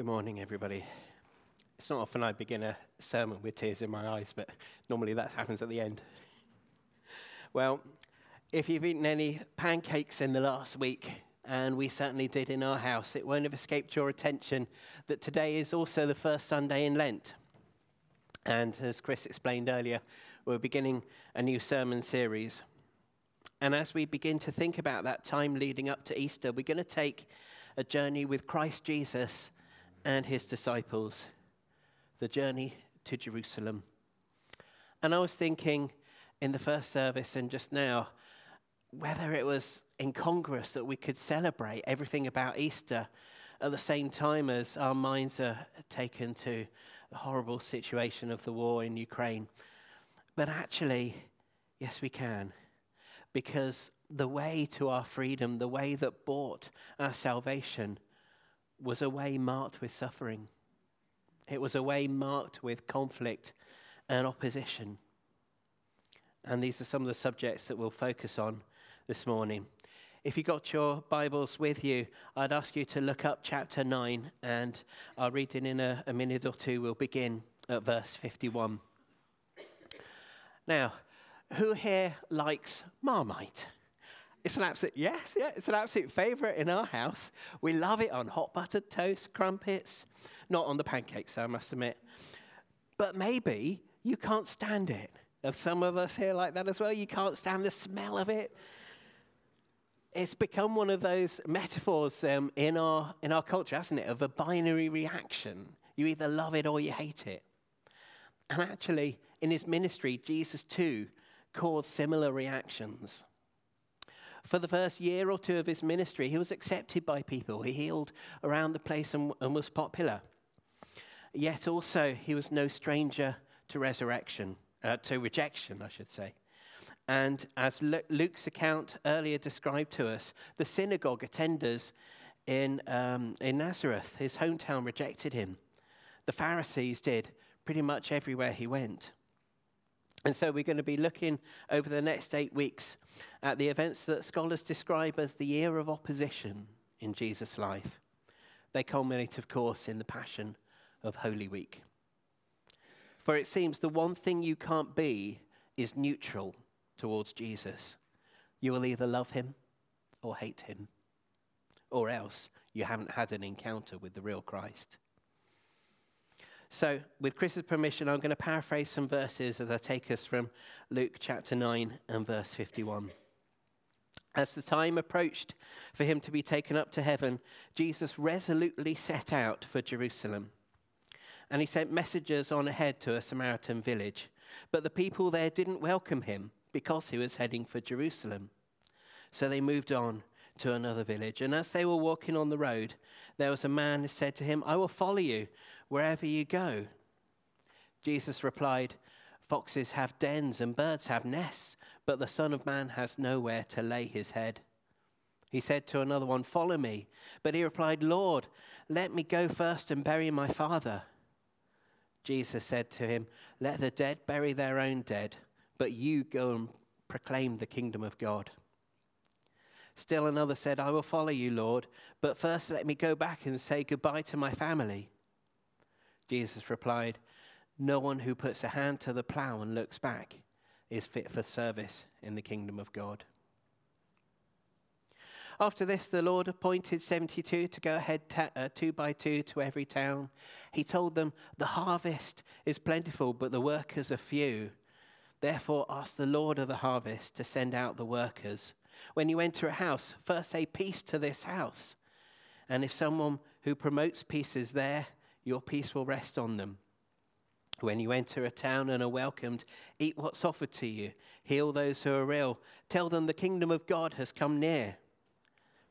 Good morning, everybody. It's not often I begin a sermon with tears in my eyes, but normally that happens at the end. Well, if you've eaten any pancakes in the last week, and we certainly did in our house, it won't have escaped your attention that today is also the first Sunday in Lent. And as Chris explained earlier, we're beginning a new sermon series. And as we begin to think about that time leading up to Easter, we're going to take a journey with Christ Jesus and his disciples, the journey to Jerusalem. And I was thinking in the first service and just now whether it was incongruous that we could celebrate everything about Easter at the same time as our minds are taken to the horrible situation of the war in Ukraine. But actually, yes, we can. Because the way to our freedom, the way that bought our salvation, was a way marked with suffering. It was a way marked with conflict and opposition. And these are some of the subjects that we'll focus on this morning. If you got your Bibles with you, I'd ask you to look up chapter 9, and our reading in a, a minute or two. We'll begin at verse 51. Now, who here likes Marmite? It's an absolute, yes, yeah, it's an absolute favorite in our house. We love it on hot buttered toast, crumpets, not on the pancakes, I must admit. But maybe you can't stand it. Have some of us here like that as well? You can't stand the smell of it. It's become one of those metaphors um, in, our, in our culture, hasn't it, of a binary reaction. You either love it or you hate it. And actually, in his ministry, Jesus too caused similar reactions. For the first year or two of his ministry, he was accepted by people. He healed around the place and, and was popular. Yet also, he was no stranger to resurrection, uh, to rejection, I should say. And as Luke's account earlier described to us, the synagogue attenders in, um, in Nazareth, his hometown, rejected him. The Pharisees did pretty much everywhere he went. And so we're going to be looking over the next eight weeks at the events that scholars describe as the year of opposition in Jesus' life. They culminate, of course, in the Passion of Holy Week. For it seems the one thing you can't be is neutral towards Jesus. You will either love him or hate him, or else you haven't had an encounter with the real Christ. So, with Chris's permission, I'm going to paraphrase some verses as I take us from Luke chapter 9 and verse 51. As the time approached for him to be taken up to heaven, Jesus resolutely set out for Jerusalem. And he sent messengers on ahead to a Samaritan village. But the people there didn't welcome him because he was heading for Jerusalem. So they moved on to another village. And as they were walking on the road, there was a man who said to him, I will follow you wherever you go. Jesus replied, Foxes have dens and birds have nests, but the Son of Man has nowhere to lay his head. He said to another one, Follow me. But he replied, Lord, let me go first and bury my father. Jesus said to him, Let the dead bury their own dead, but you go and proclaim the kingdom of God. Still another said, I will follow you, Lord, but first let me go back and say goodbye to my family. Jesus replied, No one who puts a hand to the plow and looks back is fit for service in the kingdom of God. After this, the Lord appointed 72 to go ahead uh, two by two to every town. He told them, The harvest is plentiful, but the workers are few. Therefore, ask the Lord of the harvest to send out the workers. When you enter a house, first say peace to this house. And if someone who promotes peace is there, your peace will rest on them. When you enter a town and are welcomed, eat what's offered to you, heal those who are ill, tell them the kingdom of God has come near.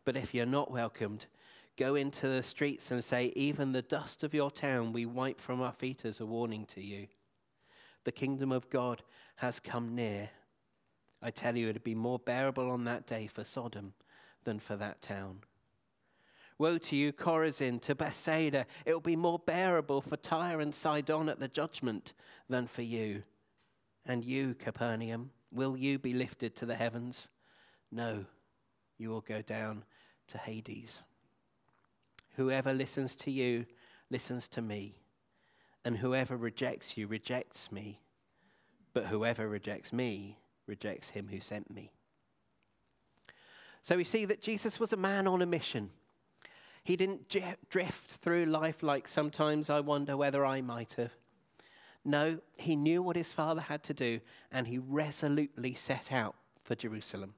But if you're not welcomed, go into the streets and say, Even the dust of your town we wipe from our feet as a warning to you. The kingdom of God has come near. I tell you, it'd be more bearable on that day for Sodom than for that town. Woe to you, Chorazin, to Bethsaida. It will be more bearable for Tyre and Sidon at the judgment than for you. And you, Capernaum, will you be lifted to the heavens? No, you will go down to Hades. Whoever listens to you, listens to me, and whoever rejects you rejects me, but whoever rejects me rejects him who sent me. So we see that Jesus was a man on a mission. He didn't drift through life like sometimes I wonder whether I might have. No, he knew what his father had to do, and he resolutely set out for Jerusalem.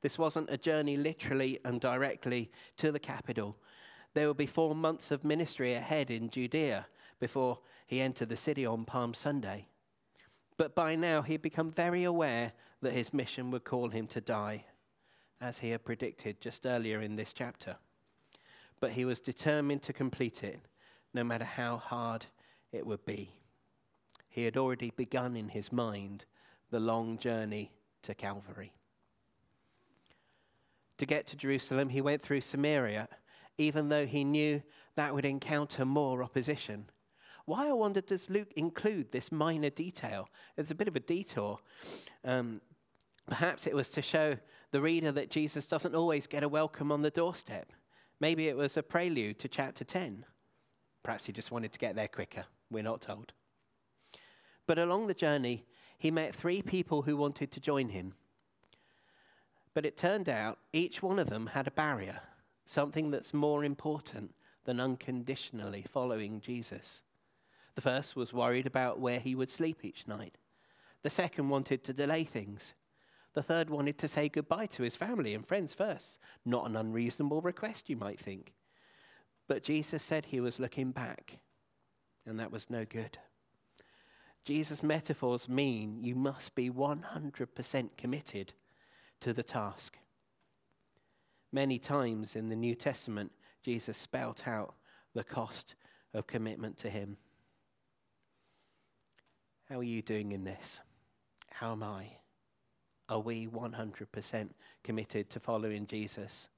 This wasn't a journey literally and directly to the capital. There would be four months of ministry ahead in Judea before he entered the city on Palm Sunday. But by now, he had become very aware that his mission would call him to die, as he had predicted just earlier in this chapter. But he was determined to complete it, no matter how hard it would be. He had already begun in his mind the long journey to Calvary. To get to Jerusalem, he went through Samaria, even though he knew that would encounter more opposition. Why, I wonder, does Luke include this minor detail? It's a bit of a detour. Um, perhaps it was to show the reader that Jesus doesn't always get a welcome on the doorstep. Maybe it was a prelude to chapter 10. Perhaps he just wanted to get there quicker. We're not told. But along the journey, he met three people who wanted to join him. But it turned out each one of them had a barrier, something that's more important than unconditionally following Jesus. The first was worried about where he would sleep each night. The second wanted to delay things. The third wanted to say goodbye to his family and friends first. Not an unreasonable request, you might think. But Jesus said he was looking back, and that was no good. Jesus' metaphors mean you must be 100% committed to the task. Many times in the New Testament, Jesus spelt out the cost of commitment to Him. How are you doing in this? How am I? Are we 100% committed to following Jesus?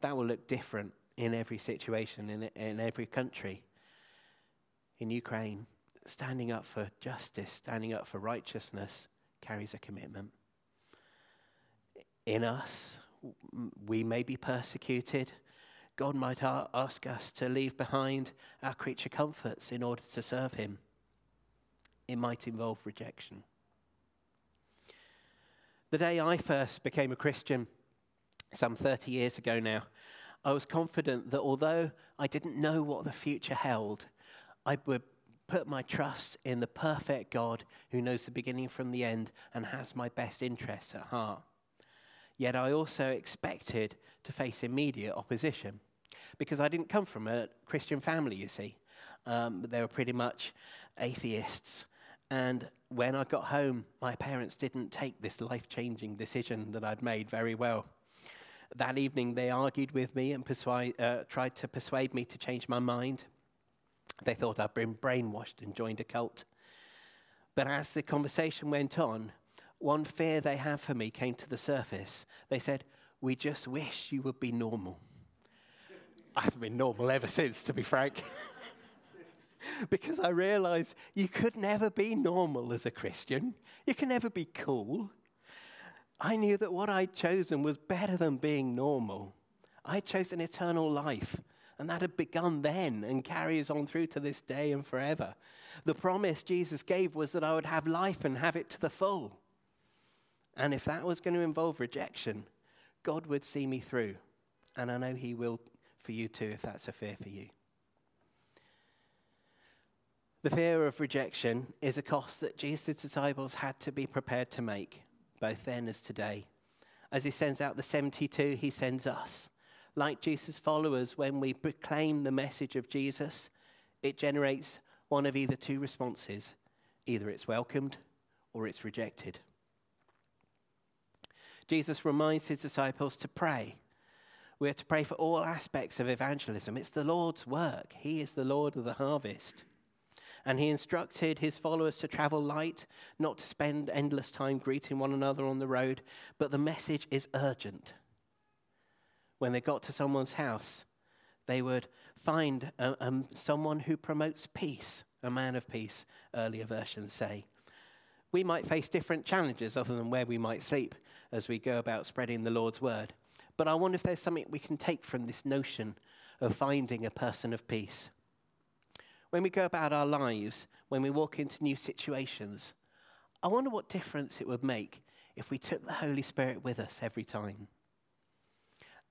That will look different in every situation, in, in every country. In Ukraine, standing up for justice, standing up for righteousness, carries a commitment. In us, we may be persecuted. God might ask us to leave behind our creature comforts in order to serve Him. It might involve rejection. The day I first became a Christian, some 30 years ago now, I was confident that although I didn't know what the future held, I would put my trust in the perfect God who knows the beginning from the end and has my best interests at heart. Yet I also expected to face immediate opposition because I didn't come from a Christian family, you see. Um, they were pretty much atheists. And when I got home, my parents didn't take this life changing decision that I'd made very well. That evening, they argued with me and persuade, uh, tried to persuade me to change my mind. They thought I'd been brainwashed and joined a cult. But as the conversation went on, one fear they had for me came to the surface. They said, We just wish you would be normal. I haven't been normal ever since, to be frank. because I realized you could never be normal as a Christian. You can never be cool. I knew that what I'd chosen was better than being normal. I'd chosen eternal life. And that had begun then and carries on through to this day and forever. The promise Jesus gave was that I would have life and have it to the full. And if that was going to involve rejection, God would see me through. And I know He will for you too, if that's a fear for you. The fear of rejection is a cost that Jesus' disciples had to be prepared to make, both then as today. As He sends out the 72, He sends us like Jesus' followers, when we proclaim the message of Jesus, it generates one of either two responses either it's welcomed or it's rejected. Jesus reminds his disciples to pray. We are to pray for all aspects of evangelism. It's the Lord's work, He is the Lord of the harvest. And he instructed his followers to travel light, not to spend endless time greeting one another on the road, but the message is urgent when they got to someone's house, they would find a, um, someone who promotes peace, a man of peace, earlier versions say. We might face different challenges other than where we might sleep as we go about spreading the Lord's word. But I wonder if there's something we can take from this notion of finding a person of peace. When we go about our lives, when we walk into new situations, I wonder what difference it would make if we took the Holy Spirit with us every time.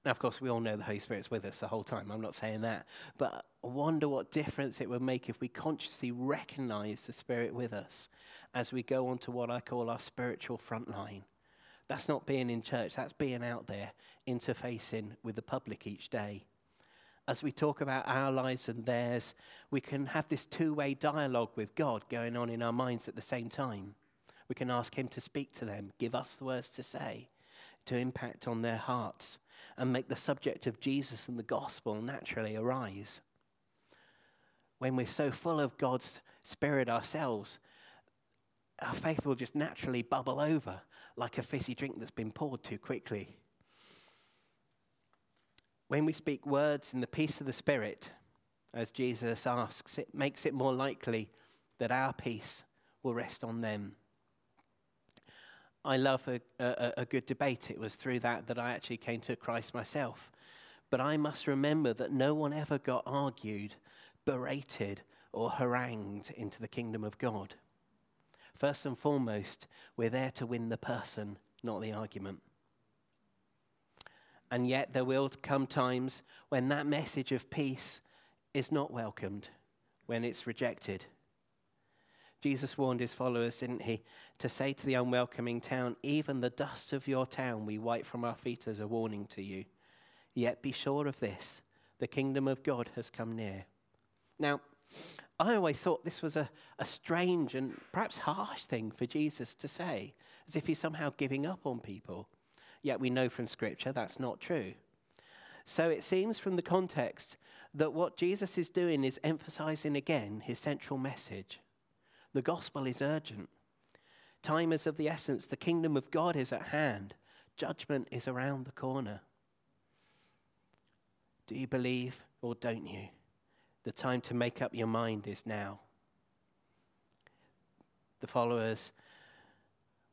Now, of course, we all know the Holy Spirit's with us the whole time. I'm not saying that. But I wonder what difference it would make if we consciously recognize the Spirit with us as we go on to what I call our spiritual front line. That's not being in church, that's being out there, interfacing with the public each day. As we talk about our lives and theirs, we can have this two way dialogue with God going on in our minds at the same time. We can ask Him to speak to them, give us the words to say, to impact on their hearts, and make the subject of Jesus and the gospel naturally arise. When we're so full of God's Spirit ourselves, our faith will just naturally bubble over like a fizzy drink that's been poured too quickly. When we speak words in the peace of the Spirit, as Jesus asks, it makes it more likely that our peace will rest on them. I love a, a, a, good debate. It was through that that I actually came to Christ myself. But I must remember that no one ever got argued, berated, or harangued into the kingdom of God. First and foremost, we're there to win the person, not the argument. And yet, there will come times when that message of peace is not welcomed, when it's rejected. Jesus warned his followers, didn't he, to say to the unwelcoming town, Even the dust of your town we wipe from our feet as a warning to you. Yet be sure of this the kingdom of God has come near. Now, I always thought this was a, a strange and perhaps harsh thing for Jesus to say, as if he's somehow giving up on people. Yet we know from Scripture that's not true. So it seems from the context that what Jesus is doing is emphasizing again his central message the gospel is urgent. Time is of the essence. The kingdom of God is at hand. Judgment is around the corner. Do you believe or don't you? The time to make up your mind is now. The followers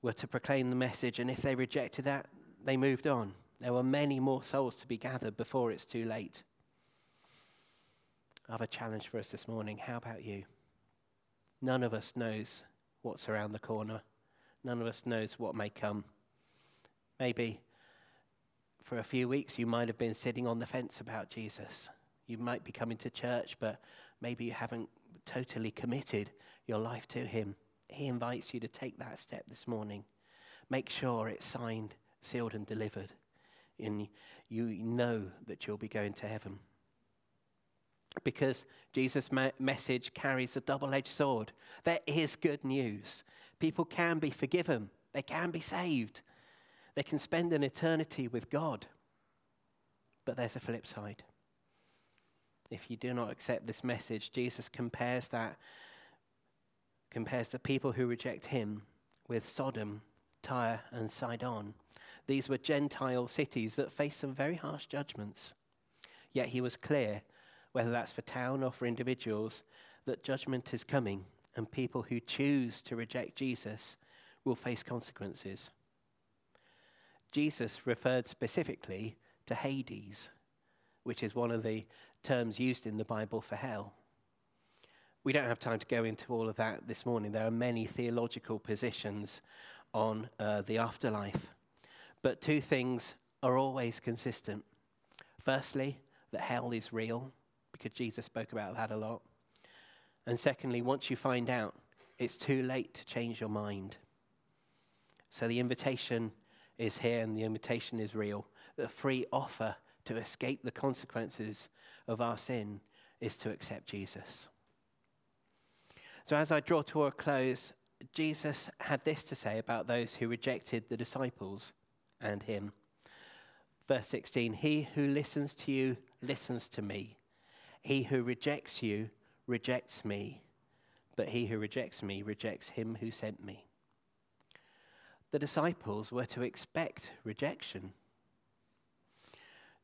were to proclaim the message, and if they rejected that, they moved on. There were many more souls to be gathered before it's too late. I have a challenge for us this morning. How about you? None of us knows what's around the corner. None of us knows what may come. Maybe for a few weeks you might have been sitting on the fence about Jesus. You might be coming to church, but maybe you haven't totally committed your life to Him. He invites you to take that step this morning. Make sure it's signed, sealed, and delivered. And you know that you'll be going to heaven because Jesus' message carries a double edged sword. There is good news. People can be forgiven, they can be saved, they can spend an eternity with God. But there's a flip side. If you do not accept this message, Jesus compares that, compares the people who reject him with Sodom, Tyre, and Sidon. These were Gentile cities that faced some very harsh judgments. Yet he was clear whether that's for town or for individuals, that judgment is coming and people who choose to reject Jesus will face consequences. Jesus referred specifically to Hades, which is one of the terms used in the Bible for hell. We don't have time to go into all of that this morning. There are many theological positions on uh, the afterlife. But two things are always consistent. Firstly, that hell is real because Jesus spoke about that a lot. And secondly, once you find out, it's too late to change your mind. So the invitation is here and the invitation is real. The free offer to escape the consequences of our sin is to accept Jesus. So as I draw to a close, Jesus had this to say about those who rejected the disciples and him. Verse 16 He who listens to you listens to me. He who rejects you rejects me, but he who rejects me rejects him who sent me. The disciples were to expect rejection.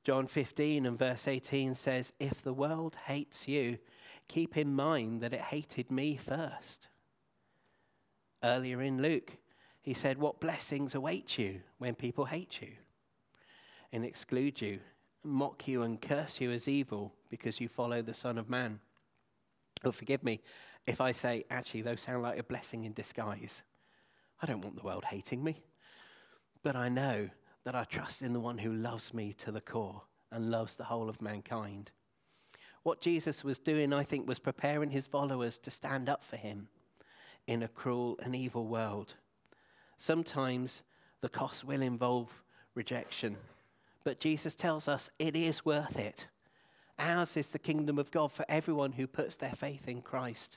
John 15 and verse 18 says, If the world hates you, keep in mind that it hated me first. Earlier in Luke, he said, What blessings await you when people hate you and exclude you mock you and curse you as evil because you follow the Son of Man. Oh, forgive me if I say, actually, those sound like a blessing in disguise. I don't want the world hating me. But I know that I trust in the one who loves me to the core and loves the whole of mankind. What Jesus was doing, I think, was preparing his followers to stand up for him in a cruel and evil world. Sometimes the cost will involve rejection, but Jesus tells us it is worth it. Ours is the kingdom of God for everyone who puts their faith in Christ.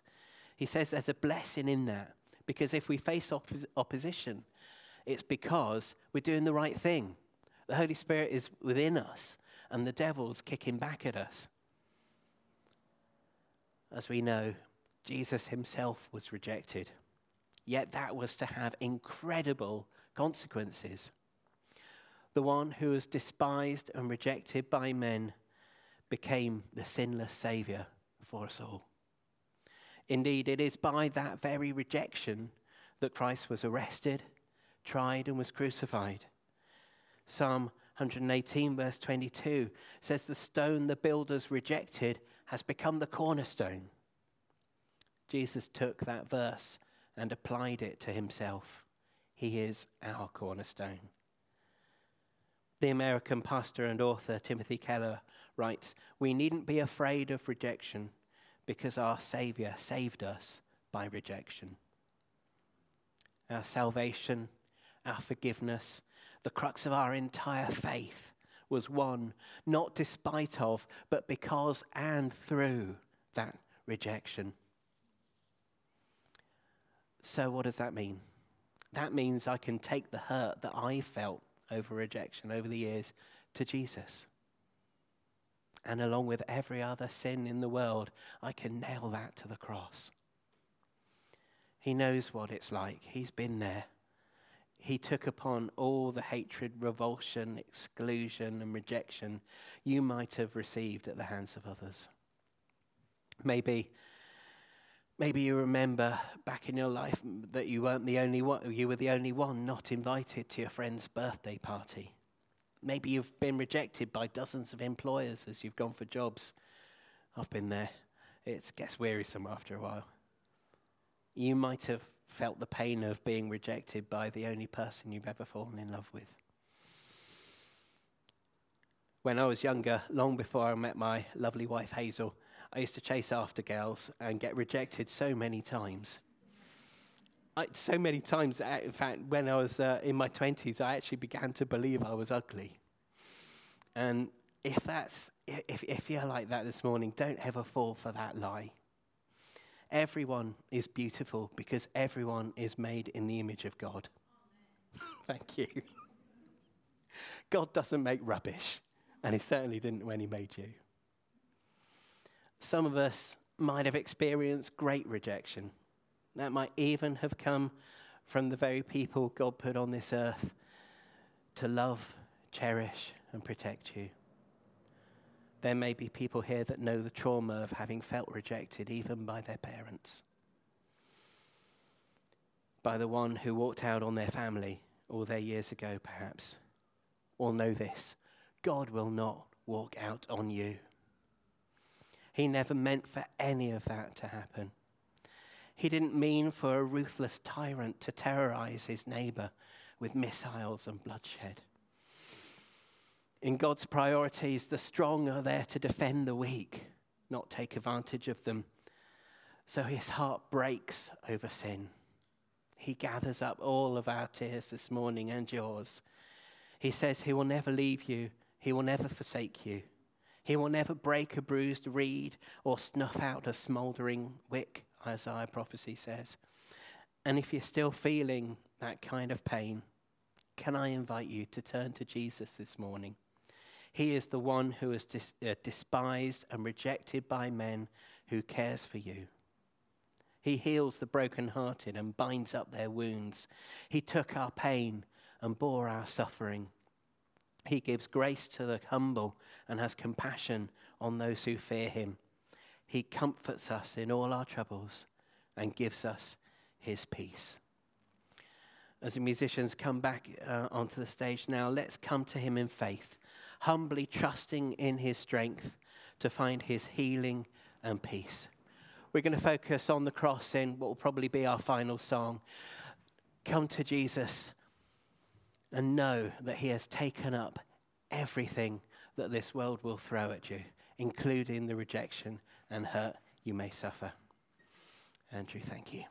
He says there's a blessing in that because if we face opposition, it's because we're doing the right thing. The Holy Spirit is within us and the devil's kicking back at us. As we know, Jesus himself was rejected, yet that was to have incredible consequences. The one who was despised and rejected by men became the sinless Saviour for us all. Indeed, it is by that very rejection that Christ was arrested, tried, and was crucified. Psalm 118, verse 22 says, The stone the builders rejected has become the cornerstone. Jesus took that verse and applied it to himself. He is our cornerstone. The American pastor and author Timothy Keller writes We needn't be afraid of rejection because our Savior saved us by rejection. Our salvation, our forgiveness, the crux of our entire faith was won not despite of, but because and through that rejection. So, what does that mean? That means I can take the hurt that I felt over rejection over the years to Jesus. And along with every other sin in the world, I can nail that to the cross. He knows what it's like, He's been there. He took upon all the hatred, revulsion, exclusion, and rejection you might have received at the hands of others. Maybe Maybe you remember back in your life mm, that you weren't the only one, you were the only one not invited to your friend's birthday party. Maybe you've been rejected by dozens of employers as you've gone for jobs. I've been there. It gets wearisome after a while. You might have felt the pain of being rejected by the only person you've ever fallen in love with. When I was younger, long before I met my lovely wife Hazel, I used to chase after girls and get rejected so many times. I, so many times, in fact, when I was uh, in my 20s, I actually began to believe I was ugly. And if, that's, if, if you're like that this morning, don't ever fall for that lie. Everyone is beautiful because everyone is made in the image of God. Thank you. God doesn't make rubbish, and He certainly didn't when He made you. Some of us might have experienced great rejection. That might even have come from the very people God put on this earth to love, cherish, and protect you. There may be people here that know the trauma of having felt rejected even by their parents, by the one who walked out on their family all their years ago, perhaps. All know this God will not walk out on you. He never meant for any of that to happen. He didn't mean for a ruthless tyrant to terrorize his neighbor with missiles and bloodshed. In God's priorities, the strong are there to defend the weak, not take advantage of them. So his heart breaks over sin. He gathers up all of our tears this morning and yours. He says he will never leave you, he will never forsake you. He will never break a bruised reed or snuff out a smouldering wick, Isaiah prophecy says. And if you're still feeling that kind of pain, can I invite you to turn to Jesus this morning? He is the one who is dis- uh, despised and rejected by men who cares for you. He heals the brokenhearted and binds up their wounds. He took our pain and bore our suffering. He gives grace to the humble and has compassion on those who fear him. He comforts us in all our troubles and gives us his peace. As the musicians come back uh, onto the stage now, let's come to him in faith, humbly trusting in his strength to find his healing and peace. we're going to focus on the cross in what will probably be our final song. Come to Jesus and know that He has taken up everything that this world will throw at you, including the rejection and hurt you may suffer. Andrew, thank you.